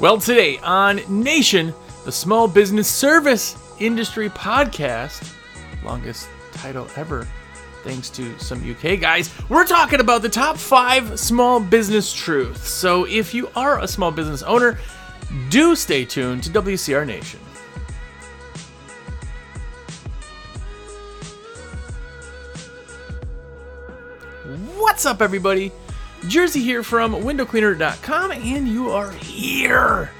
Well, today on Nation, the Small Business Service Industry Podcast, longest title ever, thanks to some UK guys, we're talking about the top five small business truths. So if you are a small business owner, do stay tuned to WCR Nation. What's up, everybody? Jersey here from windowcleaner.com, and you are here.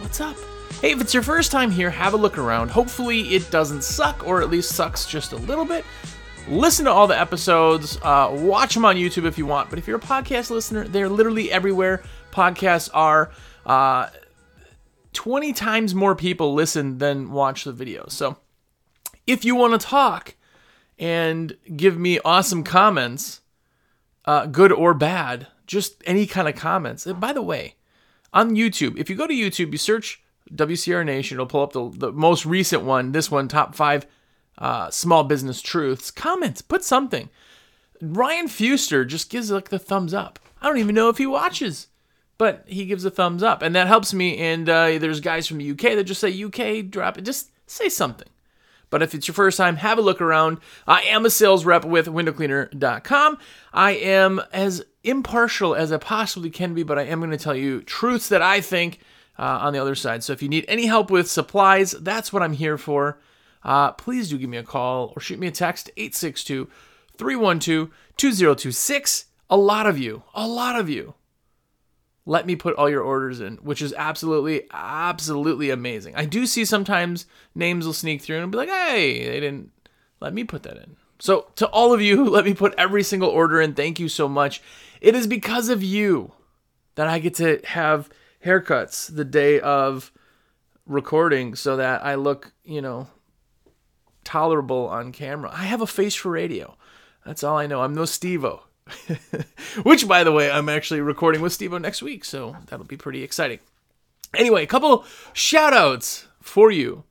What's up? Hey, if it's your first time here, have a look around. Hopefully, it doesn't suck, or at least sucks just a little bit. Listen to all the episodes, uh, watch them on YouTube if you want. But if you're a podcast listener, they're literally everywhere. Podcasts are. Uh, 20 times more people listen than watch the videos. So if you want to talk and give me awesome comments, uh, good or bad, just any kind of comments. And by the way, on YouTube, if you go to YouTube, you search WCR Nation, it'll pull up the, the most recent one, this one, top five uh, small business truths. Comments, put something. Ryan Fuster just gives like the thumbs up. I don't even know if he watches, but he gives a thumbs up, and that helps me. And uh, there's guys from the UK that just say UK, drop it, just say something. But if it's your first time, have a look around. I am a sales rep with windowcleaner.com. I am as impartial as I possibly can be, but I am going to tell you truths that I think uh, on the other side. So if you need any help with supplies, that's what I'm here for. Uh, please do give me a call or shoot me a text 862 312 2026. A lot of you, a lot of you let me put all your orders in, which is absolutely, absolutely amazing. I do see sometimes names will sneak through and be like, hey, they didn't let me put that in. So, to all of you who let me put every single order in, thank you so much. It is because of you that I get to have haircuts the day of recording so that I look, you know, tolerable on camera. I have a face for radio. That's all I know. I'm no Stevo. Which, by the way, I'm actually recording with Steve next week, so that'll be pretty exciting. Anyway, a couple shout outs for you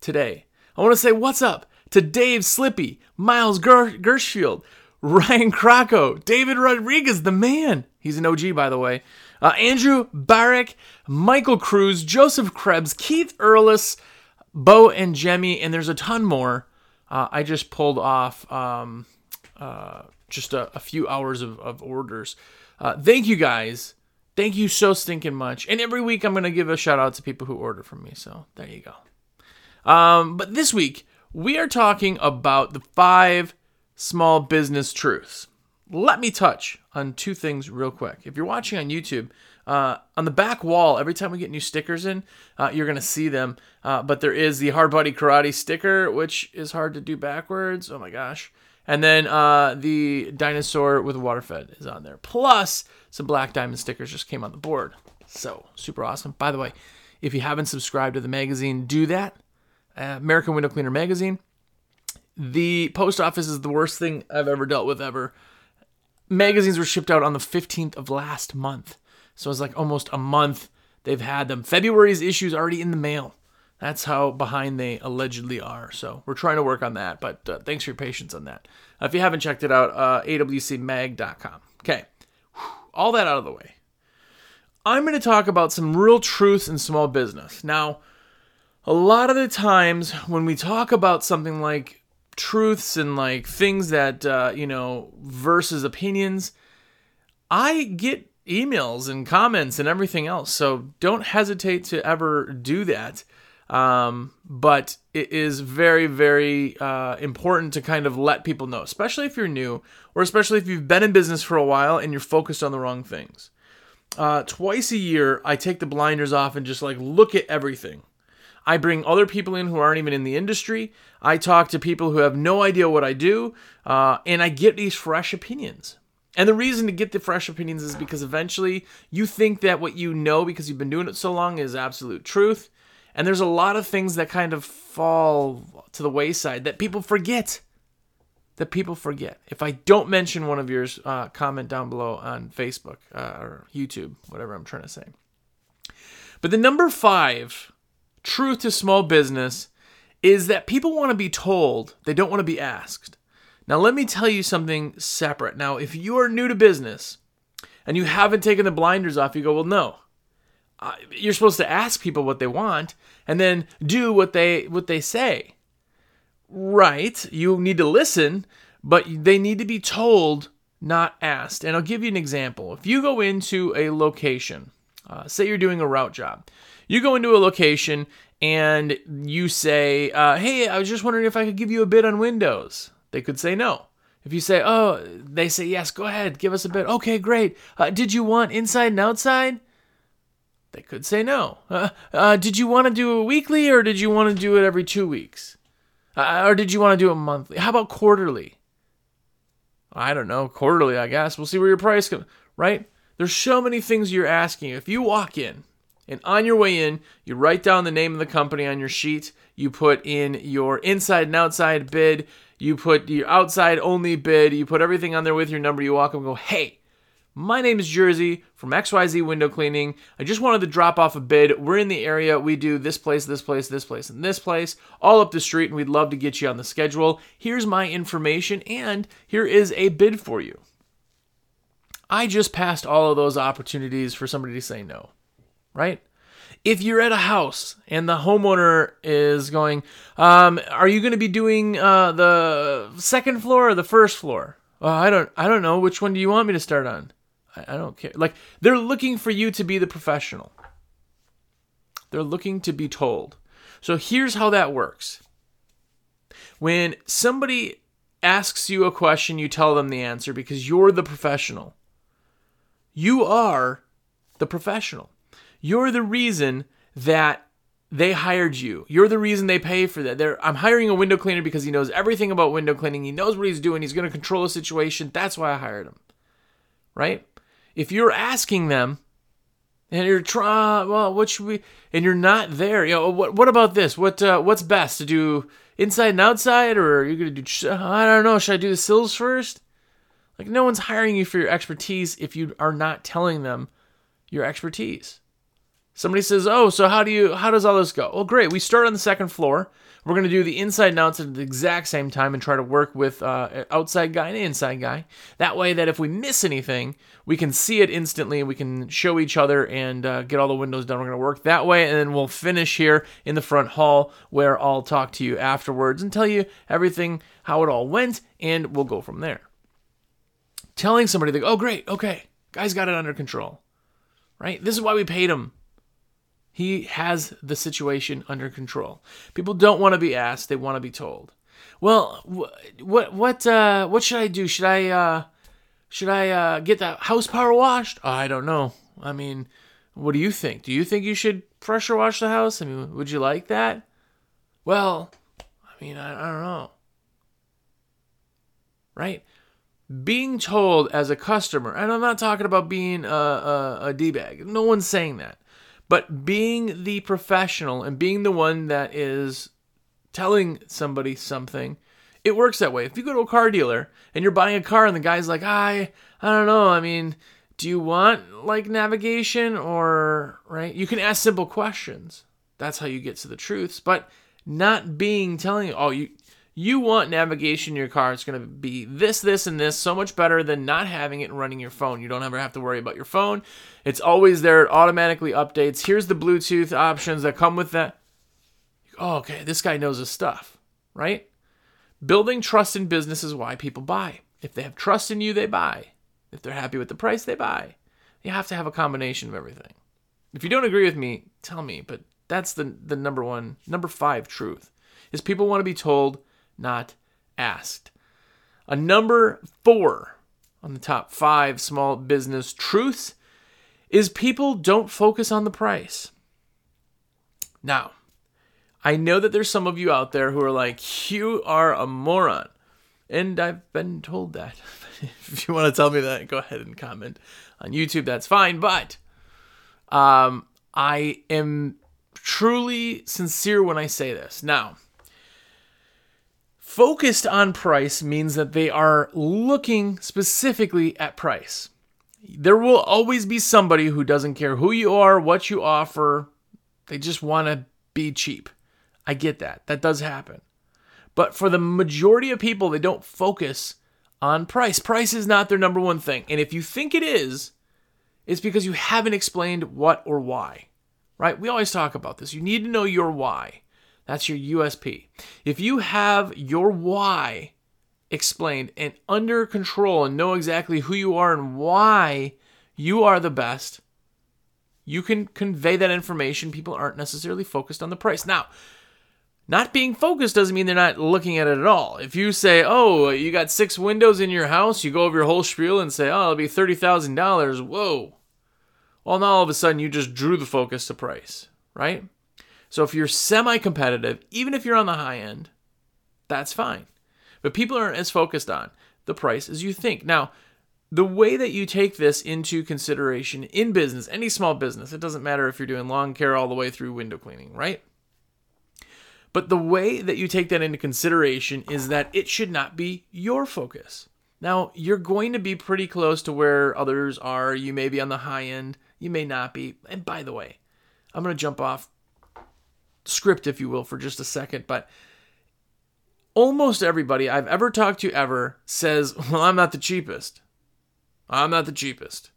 today. I want to say what's up to Dave Slippy, Miles Ger- Gershfield, Ryan Crocco, David Rodriguez, the man. He's an OG, by the way. Uh, Andrew Barrick, Michael Cruz, Joseph Krebs, Keith Earlis, Bo and Jemmy, and there's a ton more. Uh, I just pulled off um, uh, just a, a few hours of, of orders. Uh, thank you guys. Thank you so stinking much. And every week I'm going to give a shout out to people who order from me. So there you go. Um, but this week we are talking about the five small business truths. Let me touch on two things real quick. If you're watching on YouTube, uh, on the back wall, every time we get new stickers in, uh, you're going to see them. Uh, but there is the Hard Body Karate sticker, which is hard to do backwards. Oh my gosh. And then uh, the dinosaur with waterfed is on there. Plus, some black diamond stickers just came on the board. So, super awesome. By the way, if you haven't subscribed to the magazine, do that. Uh, American Window Cleaner Magazine. The post office is the worst thing I've ever dealt with ever. Magazines were shipped out on the 15th of last month. So it's like almost a month they've had them. February's issues already in the mail. That's how behind they allegedly are. So we're trying to work on that, but uh, thanks for your patience on that. Uh, if you haven't checked it out, uh, awcmag.com. Okay, all that out of the way. I'm going to talk about some real truths in small business. Now, a lot of the times when we talk about something like truths and like things that, uh, you know, versus opinions, I get emails and comments and everything else. So don't hesitate to ever do that. Um, but it is very, very uh, important to kind of let people know, especially if you're new or especially if you've been in business for a while and you're focused on the wrong things. Uh, twice a year, I take the blinders off and just like look at everything. I bring other people in who aren't even in the industry. I talk to people who have no idea what I do, uh, and I get these fresh opinions. And the reason to get the fresh opinions is because eventually you think that what you know because you've been doing it so long is absolute truth. And there's a lot of things that kind of fall to the wayside that people forget. That people forget. If I don't mention one of yours, uh, comment down below on Facebook uh, or YouTube, whatever I'm trying to say. But the number five truth to small business is that people want to be told, they don't want to be asked. Now, let me tell you something separate. Now, if you are new to business and you haven't taken the blinders off, you go, well, no, uh, you're supposed to ask people what they want and then do what they what they say. Right? You need to listen, but they need to be told, not asked. And I'll give you an example. If you go into a location, uh, say you're doing a route job, you go into a location and you say, uh, "Hey, I was just wondering if I could give you a bid on windows." They could say no. If you say, "Oh," they say, "Yes, go ahead, give us a bid." Okay, great. Uh, did you want inside and outside? They could say no. Uh, uh, did you want to do it weekly or did you want to do it every two weeks? Uh, or did you want to do it monthly? How about quarterly? I don't know. Quarterly, I guess. We'll see where your price comes. Right? There's so many things you're asking. If you walk in and on your way in, you write down the name of the company on your sheet, you put in your inside and outside bid, you put your outside only bid, you put everything on there with your number, you walk up and go, hey, my name is Jersey from XYZ Window Cleaning. I just wanted to drop off a bid. We're in the area. We do this place, this place, this place, and this place, all up the street, and we'd love to get you on the schedule. Here's my information, and here is a bid for you. I just passed all of those opportunities for somebody to say no, right? If you're at a house and the homeowner is going, um, are you going to be doing uh, the second floor or the first floor? Uh, I don't, I don't know. Which one do you want me to start on? I, I don't care. Like they're looking for you to be the professional. They're looking to be told. So here's how that works. When somebody asks you a question, you tell them the answer because you're the professional. You are the professional. You're the reason that they hired you. You're the reason they pay for that. They're, I'm hiring a window cleaner because he knows everything about window cleaning. He knows what he's doing. He's going to control the situation. That's why I hired him. Right? If you're asking them and you're trying, well, what should we, and you're not there, you know, what, what about this? What, uh, what's best to do inside and outside, or are you going to do, I don't know, should I do the sills first? Like, no one's hiring you for your expertise if you are not telling them your expertise. Somebody says, "Oh, so how do you how does all this go?" Well, great. We start on the second floor. We're going to do the inside and outside at the exact same time and try to work with uh, outside guy and inside guy. That way, that if we miss anything, we can see it instantly and we can show each other and uh, get all the windows done. We're going to work that way, and then we'll finish here in the front hall where I'll talk to you afterwards and tell you everything, how it all went, and we'll go from there. Telling somebody, go, oh, great, okay, guys got it under control, right? This is why we paid him he has the situation under control. People don't want to be asked; they want to be told. Well, what what uh, what should I do? Should I uh, should I uh, get the house power washed? I don't know. I mean, what do you think? Do you think you should pressure wash the house? I mean, would you like that? Well, I mean, I, I don't know. Right? Being told as a customer, and I'm not talking about being a, a, a D bag. No one's saying that. But being the professional and being the one that is telling somebody something, it works that way. If you go to a car dealer and you're buying a car and the guy's like, I, I don't know. I mean, do you want like navigation or, right? You can ask simple questions. That's how you get to the truths. But not being telling oh, you, you want navigation in your car, it's going to be this, this, and this so much better than not having it and running your phone. You don't ever have to worry about your phone. It's always there, it automatically updates. Here's the Bluetooth options that come with that. Oh, okay, this guy knows his stuff, right? Building trust in business is why people buy. If they have trust in you, they buy. If they're happy with the price, they buy. You have to have a combination of everything. If you don't agree with me, tell me, but that's the the number one, number 5 truth. Is people want to be told not asked. A number four on the top five small business truths is people don't focus on the price. Now, I know that there's some of you out there who are like, you are a moron. And I've been told that. if you want to tell me that, go ahead and comment on YouTube. That's fine. But um, I am truly sincere when I say this. Now, Focused on price means that they are looking specifically at price. There will always be somebody who doesn't care who you are, what you offer, they just want to be cheap. I get that. That does happen. But for the majority of people, they don't focus on price. Price is not their number one thing. And if you think it is, It's because you haven't explained what or why, right? We always talk about this. You need to know your why. That's your USP. If you have your why explained and under control and know exactly who you are and why you are the best, you can convey that information. People aren't necessarily focused on the price. Now, not being focused doesn't mean they're not looking at it at all. If you say, "Oh, you got six windows in your house," you go over your whole spiel and say, "Oh, it'll be thirty thousand dollars." Whoa. Well, now all of a sudden you just drew the focus to price, right? So if you're semi-competitive, even if you're on the high end, that's fine. But people aren't as focused on the price as you think. Now, the way that you take this into consideration in business, any small business, it doesn't matter if you're doing lawn care all the way through window cleaning, right? But the way that you take that into consideration is that it should not be your focus. Now, you're going to be pretty close to where others are. You may be on the high end, you may not be. And by the way, I'm going to jump off script, if you will, for just a second, but almost everybody I've ever talked to ever says, Well, I'm not the cheapest. I'm not the cheapest.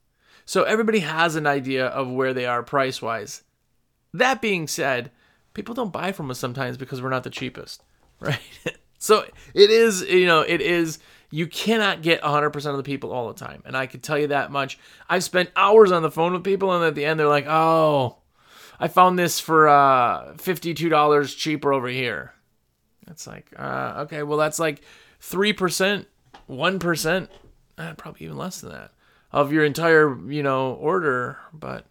So everybody has an idea of where they are price wise. That being said, people don't buy from us sometimes because we're not the cheapest, right? so it is, you know, it is, you cannot get 100% of the people all the time. And I can tell you that much. I've spent hours on the phone with people, and at the end, they're like, oh, I found this for uh, $52 cheaper over here. It's like, uh, okay, well, that's like 3%, 1%, eh, probably even less than that of your entire, you know, order. But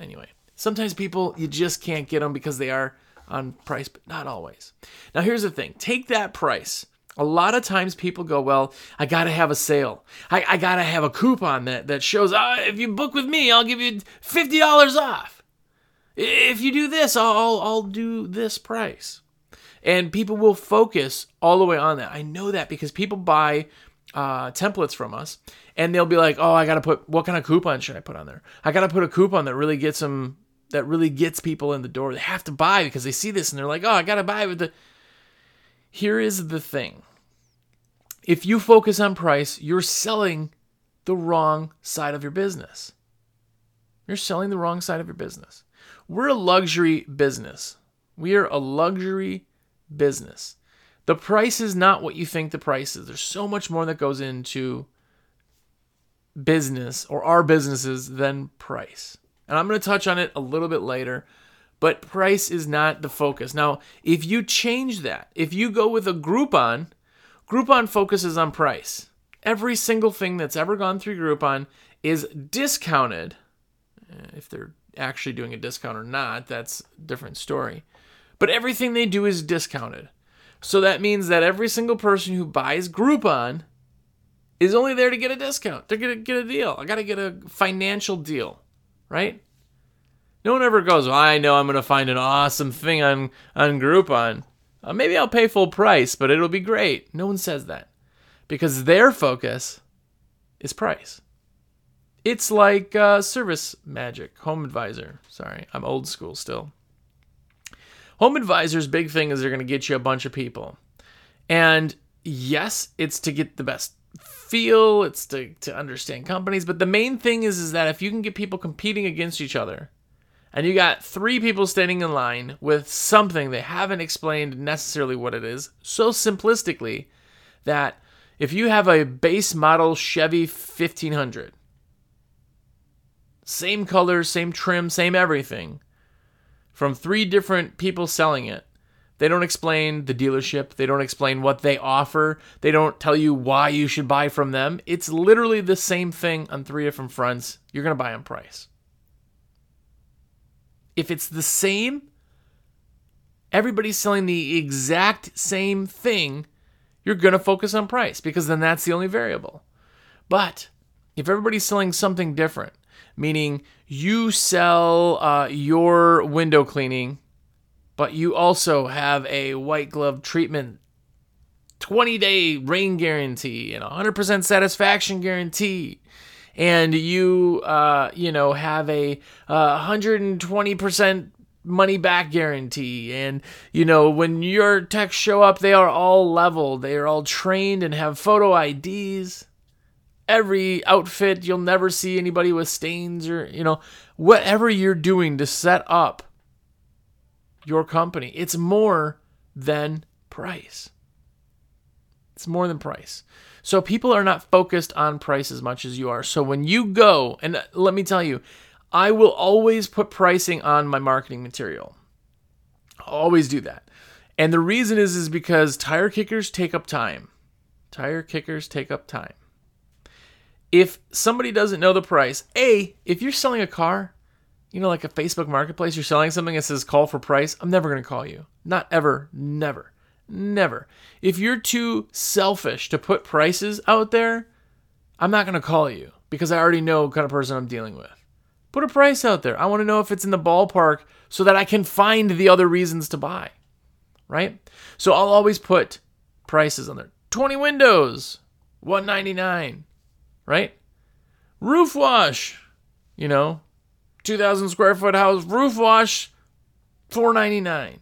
anyway, sometimes people, you just can't get them because they are on price, but not always. Now, here's the thing take that price. A lot of times people go, Well, I got to have a sale. I, I got to have a coupon that, that shows, oh, if you book with me, I'll give you $50 off. If you do this, I'll, I'll do this price. And people will focus all the way on that. I know that because people buy uh, templates from us and they'll be like, oh, I got to put, what kind of coupon should I put on there? I got to put a coupon that really gets them that really gets people in the door. They have to buy because they see this and they're like, oh, I got to buy with the. Here is the thing if you focus on price, you're selling the wrong side of your business. You're selling the wrong side of your business. We're a luxury business. We are a luxury business. The price is not what you think the price is. There's so much more that goes into business or our businesses than price. And I'm going to touch on it a little bit later, but price is not the focus. Now, if you change that, if you go with a Groupon, Groupon focuses on price. Every single thing that's ever gone through Groupon is discounted. Eh, if they're actually doing a discount or not, that's a different story. But everything they do is discounted. So that means that every single person who buys Groupon is only there to get a discount. They're going to get a deal. I got to get a financial deal right? No one ever goes, well, I know I'm going to find an awesome thing on, on Groupon. Uh, maybe I'll pay full price, but it'll be great. No one says that because their focus is price. It's like uh, Service Magic, Home Advisor. Sorry, I'm old school still. Home Advisor's big thing is they're going to get you a bunch of people. And yes, it's to get the best feel, it's to, to understand companies. But the main thing is, is that if you can get people competing against each other, and you got three people standing in line with something they haven't explained necessarily what it is, so simplistically that if you have a base model Chevy 1500, same color, same trim, same everything, from three different people selling it, they don't explain the dealership. They don't explain what they offer. They don't tell you why you should buy from them. It's literally the same thing on three different fronts. You're going to buy on price. If it's the same, everybody's selling the exact same thing, you're going to focus on price because then that's the only variable. But if everybody's selling something different, meaning you sell uh, your window cleaning but you also have a white glove treatment 20 day rain guarantee and 100% satisfaction guarantee. And you uh, you know have a uh, 120% money back guarantee. And you know when your techs show up they are all leveled. They are all trained and have photo IDs every outfit. You'll never see anybody with stains or, you know, whatever you're doing to set up your company. It's more than price. It's more than price. So people are not focused on price as much as you are. So when you go, and let me tell you, I will always put pricing on my marketing material. I'll always do that. And the reason is is because tire kickers take up time. Tire kickers take up time. If somebody doesn't know the price, A, if you're selling a car, you know, like a Facebook marketplace, you're selling something that says call for price, I'm never going to call you. Not ever. Never. Never. If you're too selfish to put prices out there, I'm not going to call you because I already know what kind of person I'm dealing with. Put a price out there. I want to know if it's in the ballpark so that I can find the other reasons to buy. Right? So I'll always put prices on there. 20 windows, 199, right? Roof wash, you know, 2000 square foot house roof wash, 499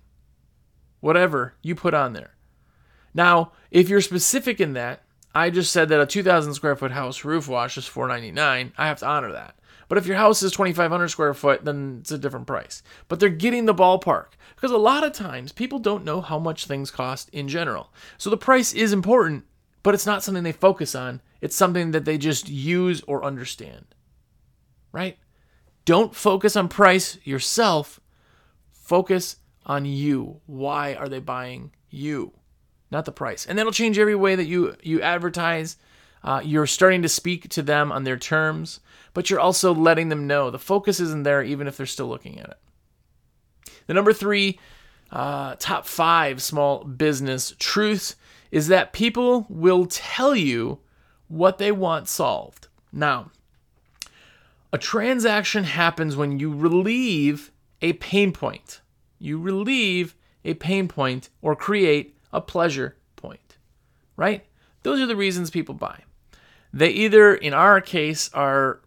whatever you put on there. Now, if you're specific in that, I just said that a 2,000 square foot house roof wash is 499. I have to honor that. But if your house is 2,500 square foot, then it's a different price. But they're getting the ballpark because a lot of times people don't know how much things cost in general. So the price is important, but it's not something they focus on. It's something that they just use or understand. Right? Don't focus on price yourself. Focus on you. Why are they buying you? Not the price. And that'll change every way that you you advertise. Uh, you're starting to speak to them on their terms, but you're also letting them know the focus isn't there, even if they're still looking at it. The number three, uh, top five small business truths is that people will tell you what they want solved. Now, a transaction happens when you relieve a pain point you relieve a pain point or create a pleasure point, right? Those are the reasons people buy. They either, in our case, are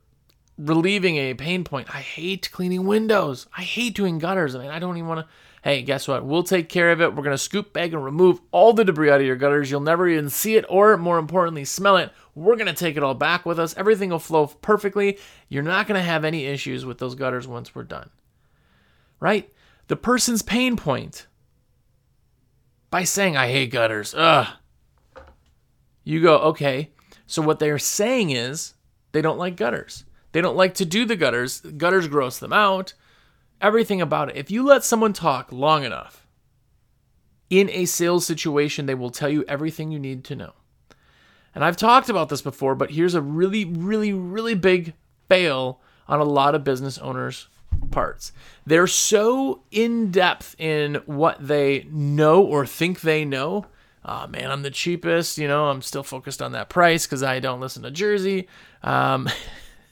relieving a pain point. I hate cleaning windows. I hate doing gutters. I mean, I don't even want to. Hey, guess what? We'll take care of it. We're going to scoop bag and remove all the debris out of your gutters. You'll never even see it or, more importantly, smell it. We're going to take it all back with us. Everything will flow perfectly. You're not going to have any issues with those gutters once we're done. Right? the person's pain point by saying, I hate gutters. Ugh. You go, okay. So what they're saying is they don't like gutters. They don't like to do the gutters. Gutters gross them out. Everything about it. If you let someone talk long enough in a sales situation, they will tell you everything you need to know. And I've talked about this before, but here's a really, really, really big fail on a lot of business owners' parts. They're so in depth in what they know or think they know. Oh man, I'm the cheapest. You know, I'm still focused on that price because I don't listen to Jersey. Um,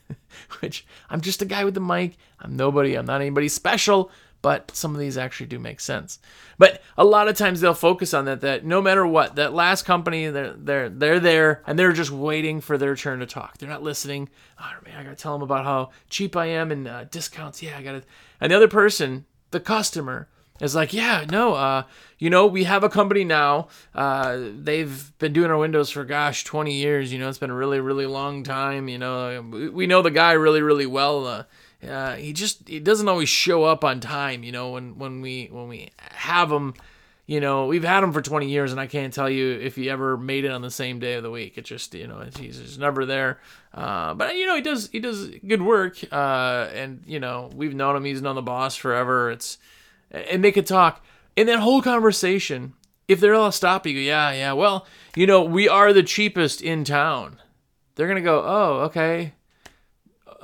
which I'm just a guy with the mic. I'm nobody. I'm not anybody special but some of these actually do make sense. But a lot of times they'll focus on that that no matter what, that last company they're they're they're there and they're just waiting for their turn to talk. They're not listening. Oh man, I gotta tell them about how cheap I am and uh, discounts. Yeah, I gotta. And the other person, the customer, is like, yeah, no, uh, you know, we have a company now. Uh, they've been doing our windows for gosh, 20 years. You know, it's been a really, really long time. You know, we know the guy really, really well. Uh, uh, he just he doesn't always show up on time. You know, when when we when we have him, you know, we've had him for 20 years, and I can't tell you if he ever made it on the same day of the week. It just you know he's just never there. Uh, but you know he does he does good work, uh, and you know we've known him. He's known the boss forever. It's and they could talk in that whole conversation. If they're all stop you, yeah, yeah. Well, you know, we are the cheapest in town. They're gonna go, oh, okay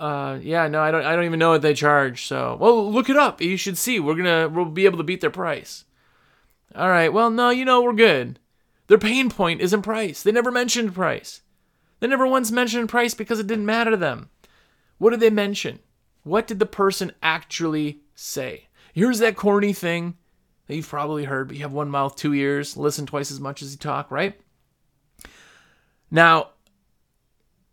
uh, yeah, no, I don't. I don't even know what they charge. So, well, look it up. You should see. We're gonna we'll be able to beat their price. All right. Well, no, you know we're good. Their pain point isn't price. They never mentioned price. They never once mentioned price because it didn't matter to them. What did they mention? What did the person actually say? Here's that corny thing that you've probably heard, but you have one mouth, two ears, listen twice as much as you talk, right? Now,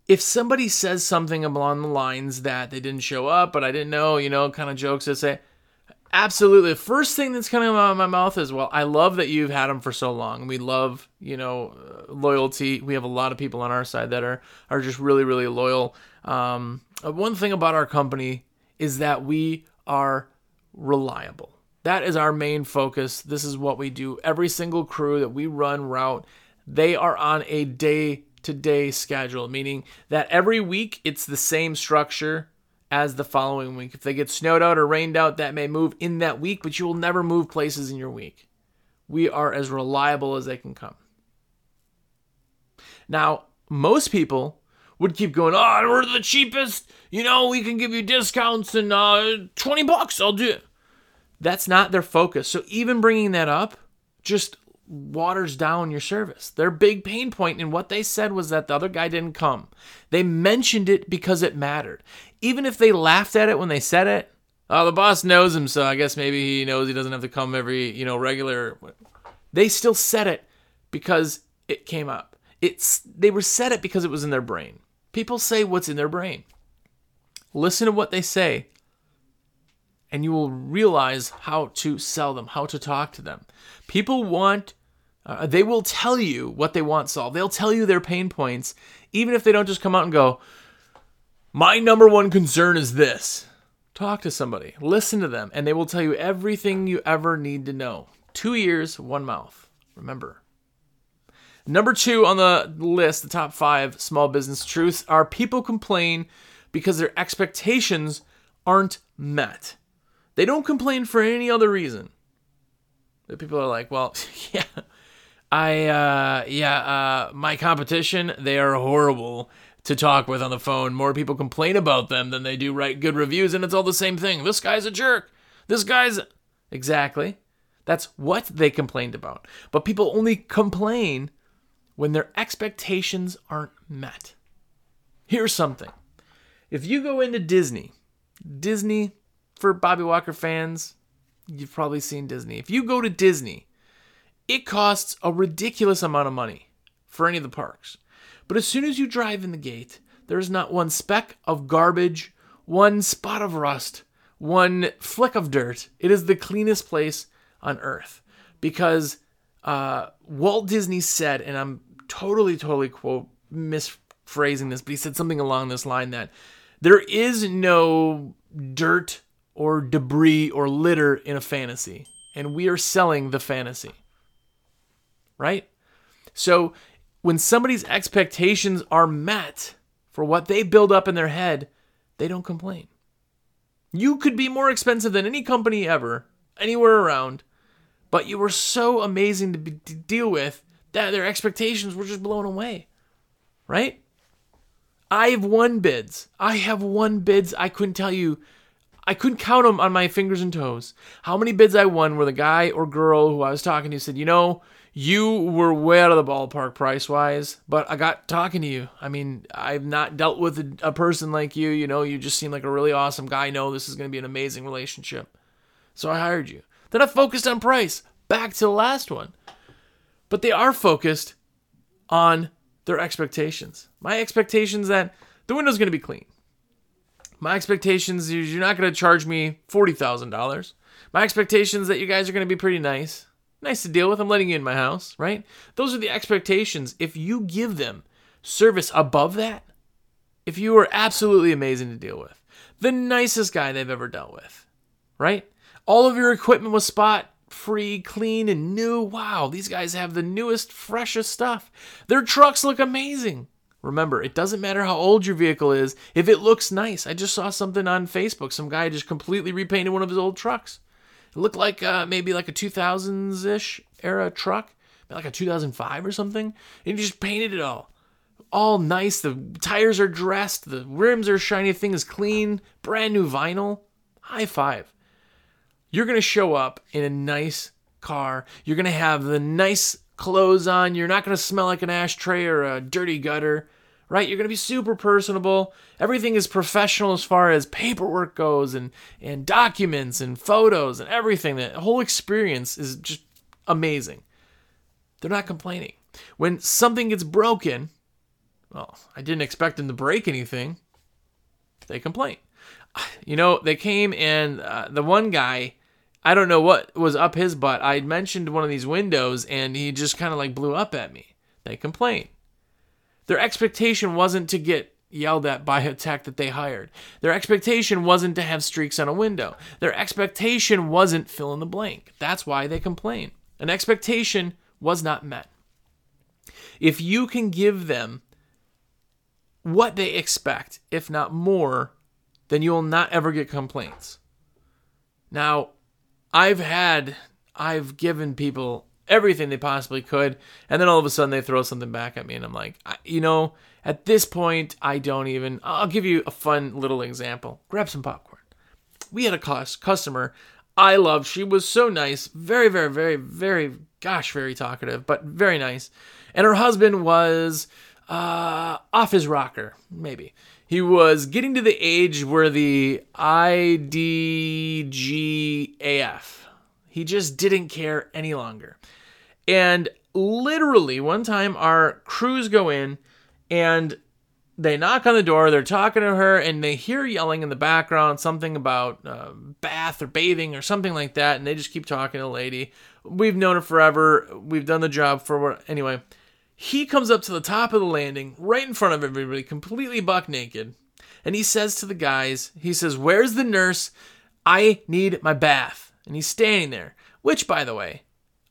if somebody says something along the lines that they didn't show up, but I didn't know, you know, kind of jokes that say, Absolutely. The first thing that's coming out of my mouth is, well, I love that you've had them for so long. We love, you know, uh, loyalty. We have a lot of people on our side that are are just really, really loyal. Um, uh, one thing about our company is that we are reliable. That is our main focus. This is what we do. Every single crew that we run route, they are on a day to day schedule, meaning that every week it's the same structure as the following week. If they get snowed out or rained out, that may move in that week, but you will never move places in your week. We are as reliable as they can come. Now, most people would keep going, oh, we're the cheapest. You know, we can give you discounts and uh, 20 bucks, I'll do it. That's not their focus. So even bringing that up just waters down your service. Their big pain point in what they said was that the other guy didn't come. They mentioned it because it mattered. Even if they laughed at it when they said it, oh, the boss knows him, so I guess maybe he knows he doesn't have to come every, you know, regular. They still said it because it came up. It's they were said it because it was in their brain. People say what's in their brain. Listen to what they say and you will realize how to sell them, how to talk to them. People want uh, they will tell you what they want solved. They'll tell you their pain points, even if they don't just come out and go, My number one concern is this. Talk to somebody, listen to them, and they will tell you everything you ever need to know. Two ears, one mouth. Remember. Number two on the list, the top five small business truths, are people complain because their expectations aren't met. They don't complain for any other reason. The people are like, well, yeah, I uh yeah, uh my competition, they are horrible to talk with on the phone. More people complain about them than they do write good reviews and it's all the same thing. This guy's a jerk. This guy's exactly. That's what they complained about. But people only complain when their expectations aren't met. Here's something. If you go into Disney, Disney for Bobby Walker fans, you've probably seen Disney. If you go to Disney it costs a ridiculous amount of money for any of the parks. But as soon as you drive in the gate, there is not one speck of garbage, one spot of rust, one flick of dirt. It is the cleanest place on earth because uh, Walt Disney said, and I'm totally, totally quote misphrasing this, but he said something along this line that there is no dirt or debris or litter in a fantasy, and we are selling the fantasy right? So when somebody's expectations are met for what they build up in their head, they don't complain. You could be more expensive than any company ever, anywhere around, but you were so amazing to, be, to deal with that their expectations were just blown away, right? I have won bids. I have won bids. I couldn't tell you I couldn't count them on my fingers and toes. How many bids I won where the guy or girl who I was talking to said, you know, you were way out of the ballpark price wise, but I got talking to you. I mean, I've not dealt with a, a person like you. You know, you just seem like a really awesome guy. know this is going to be an amazing relationship. So I hired you. Then I focused on price. Back to the last one. But they are focused on their expectations. My expectations that the window's going to be clean. My expectations is you're not going to charge me $40,000. My expectations that you guys are going to be pretty nice. Nice to deal with. I'm letting you in my house, right? Those are the expectations. If you give them service above that, if you are absolutely amazing to deal with, the nicest guy they've ever dealt with, right? All of your equipment was spot free, clean, and new. Wow, these guys have the newest, freshest stuff. Their trucks look amazing. Remember, it doesn't matter how old your vehicle is if it looks nice. I just saw something on Facebook. Some guy just completely repainted one of his old trucks. It looked like uh, maybe like a 2000s ish era truck, like a 2005 or something. And he just painted it all. All nice. The tires are dressed. The rims are shiny. The thing is clean. Brand new vinyl. High five. You're going to show up in a nice car. You're going to have the nice clothes on. You're not going to smell like an ashtray or a dirty gutter, right? You're going to be super personable. Everything is professional as far as paperwork goes and, and documents and photos and everything. The whole experience is just amazing. They're not complaining. When something gets broken, well, I didn't expect them to break anything. They complain. You know, they came and uh, the one guy I don't know what was up his butt. I mentioned one of these windows and he just kind of like blew up at me. They complain. Their expectation wasn't to get yelled at by a tech that they hired. Their expectation wasn't to have streaks on a window. Their expectation wasn't fill in the blank. That's why they complain. An expectation was not met. If you can give them what they expect, if not more, then you will not ever get complaints. Now, I've had, I've given people everything they possibly could, and then all of a sudden they throw something back at me, and I'm like, you know, at this point, I don't even. I'll give you a fun little example. Grab some popcorn. We had a customer I loved. She was so nice, very, very, very, very, gosh, very talkative, but very nice. And her husband was uh, off his rocker, maybe. He was getting to the age where the IDGAF, he just didn't care any longer. And literally, one time our crews go in and they knock on the door, they're talking to her, and they hear yelling in the background something about uh, bath or bathing or something like that, and they just keep talking to the lady. We've known her forever. We've done the job for anyway. He comes up to the top of the landing, right in front of everybody, completely buck naked, and he says to the guys, he says, "Where's the nurse? I need my bath." And he's standing there, which, by the way,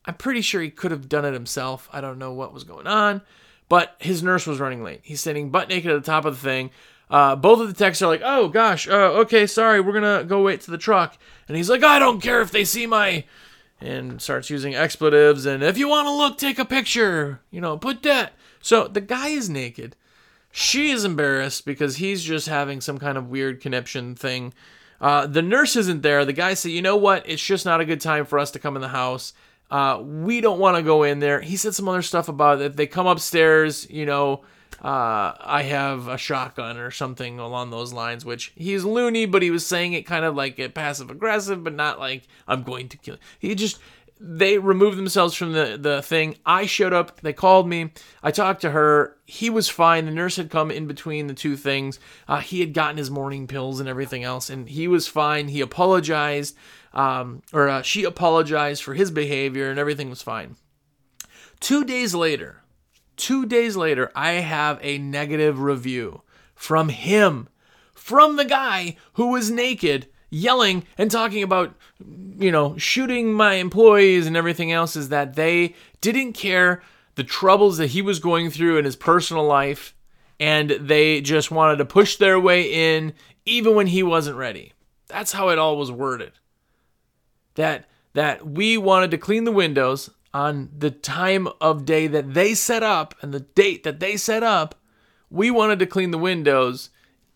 I'm pretty sure he could have done it himself. I don't know what was going on, but his nurse was running late. He's standing butt naked at the top of the thing. Uh, both of the techs are like, "Oh gosh, uh, okay, sorry, we're gonna go wait to the truck." And he's like, "I don't care if they see my," and starts using expletives. And if you want to look, take a picture. You know, put that. So the guy is naked. She is embarrassed because he's just having some kind of weird conniption thing. Uh, the nurse isn't there. The guy said, "You know what? It's just not a good time for us to come in the house." Uh, we don't want to go in there. He said some other stuff about it. They come upstairs, you know, uh, I have a shotgun or something along those lines, which he's loony, but he was saying it kind of like passive aggressive, but not like I'm going to kill. He just they removed themselves from the the thing. I showed up. They called me. I talked to her. He was fine. The nurse had come in between the two things. Uh, he had gotten his morning pills and everything else, and he was fine. He apologized um, or uh, she apologized for his behavior and everything was fine. Two days later, two days later, I have a negative review from him, from the guy who was naked, yelling and talking about, you know, shooting my employees and everything else, is that they didn't care the troubles that he was going through in his personal life and they just wanted to push their way in even when he wasn't ready. That's how it all was worded that that we wanted to clean the windows on the time of day that they set up and the date that they set up. We wanted to clean the windows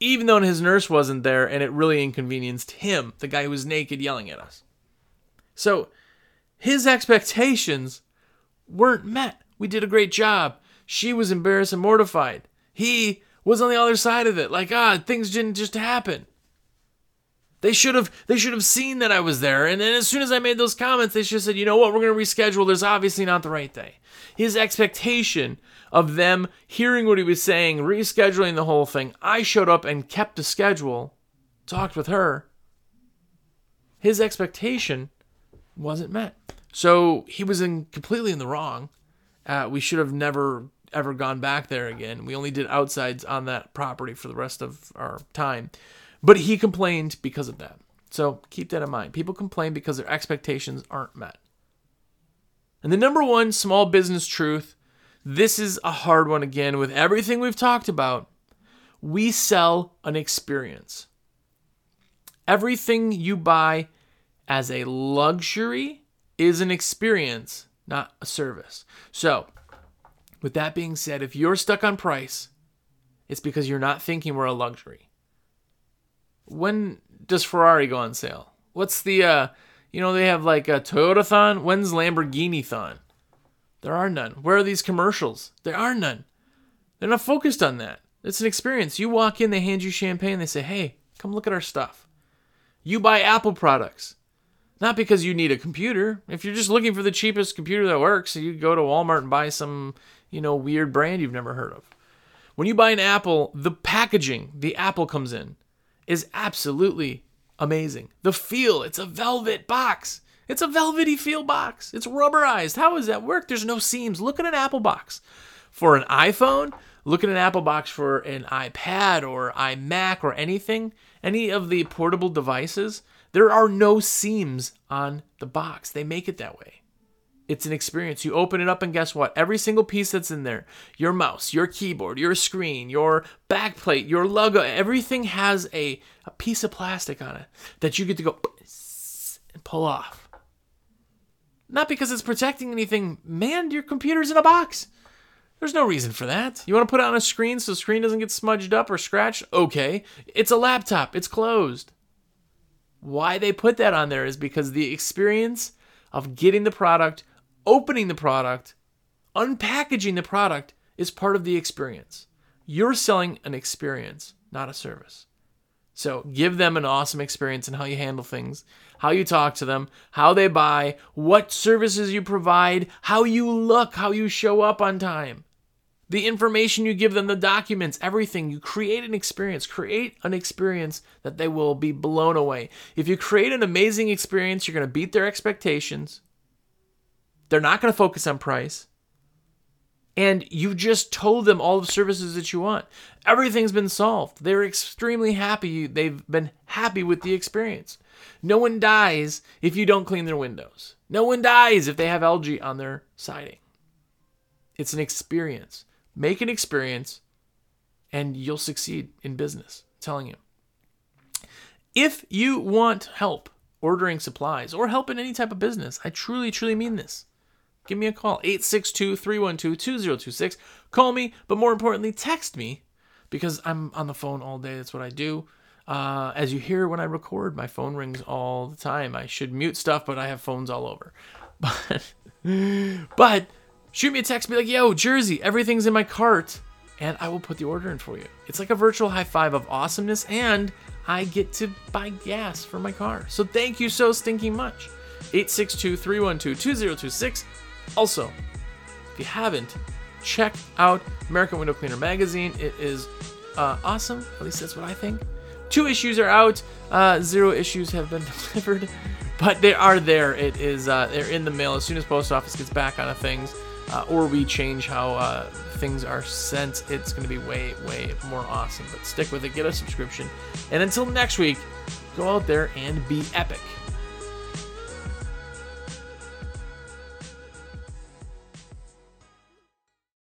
even though his nurse wasn't there and it really inconvenienced him, the guy who was naked yelling at us. So his expectations weren't met. We did a great job. She was embarrassed and mortified. He was on the other side of it, like, ah, things didn't just happen. They should have they should have seen that I was there. And then as soon as I made those comments, they should have said, you know what, we're gonna reschedule. There's obviously not the right day. His expectation of them hearing what he was saying, rescheduling the whole thing. I showed up and kept the schedule, talked with her. His expectation wasn't met. So he was in completely in the wrong. Uh, we should have never ever gone back there again. We only did outsides on that property for the rest of our time. But he complained because of that. So keep that in mind. People complain because their expectations aren't met. And the number one small business truth this is a hard one again with everything we've talked about. We sell an experience. Everything you buy as a luxury is an experience, not a service. So, with that being said, if you're stuck on price, it's because you're not thinking we're a luxury when does Ferrari go on sale? What's the uh you know they have like a Toyota thon? When's Lamborghini thon? There are none. Where are these commercials? There are none. They're not focused on that. It's an experience. You walk in, they hand you champagne, they say, "Hey, come look at our stuff." You buy Apple products. Not because you need a computer. If you're just looking for the cheapest computer that works, you go to Walmart and buy some, you know, weird brand you've never heard of. When you buy an Apple, the packaging, the Apple comes in is absolutely amazing. The feel, it's a velvet box. It's a velvety feel box. It's rubberized. How does that work? There's no seams. Look at an Apple box. For an iPhone, look at an Apple box for an iPad or iMac or anything, any of the portable devices. There are no seams on the box. They make it that way. It's an experience. You open it up, and guess what? Every single piece that's in there your mouse, your keyboard, your screen, your backplate, your logo everything has a, a piece of plastic on it that you get to go and pull off. Not because it's protecting anything. Man, your computer's in a box. There's no reason for that. You want to put it on a screen so the screen doesn't get smudged up or scratched? Okay. It's a laptop, it's closed. Why they put that on there is because the experience of getting the product opening the product, unpackaging the product is part of the experience. You're selling an experience, not a service. So give them an awesome experience in how you handle things, how you talk to them, how they buy, what services you provide, how you look, how you show up on time. The information you give them, the documents, everything. You create an experience. Create an experience that they will be blown away. If you create an amazing experience, you're going to beat their expectations. They're not going to focus on price. And you just told them all the services that you want. Everything's been solved. They're extremely happy. They've been happy with the experience. No one dies if you don't clean their windows. No one dies if they have algae on their siding. It's an experience. Make an experience and you'll succeed in business. I'm telling you. If you want help ordering supplies or help in any type of business, I truly, truly mean this give me a call 862 312 2026. Call me, but more importantly, text me because I'm on the phone all day. That's what I do. Uh, as you hear when I record, my phone rings all the time. I should mute stuff, but I have phones all over. But, but shoot me a text, be like, yo, Jersey, everything's in my cart, and I will put the order in for you. It's like a virtual high five of awesomeness, and I get to buy gas for my car. So thank you so stinking much. 862 312 2026. Also, if you haven't, check out American Window Cleaner magazine. It is uh, awesome. At least that's what I think. Two issues are out. Uh, zero issues have been delivered, but they are there. It is uh, they're in the mail as soon as post office gets back on things, uh, or we change how uh, things are sent. It's going to be way way more awesome. But stick with it. Get a subscription, and until next week, go out there and be epic.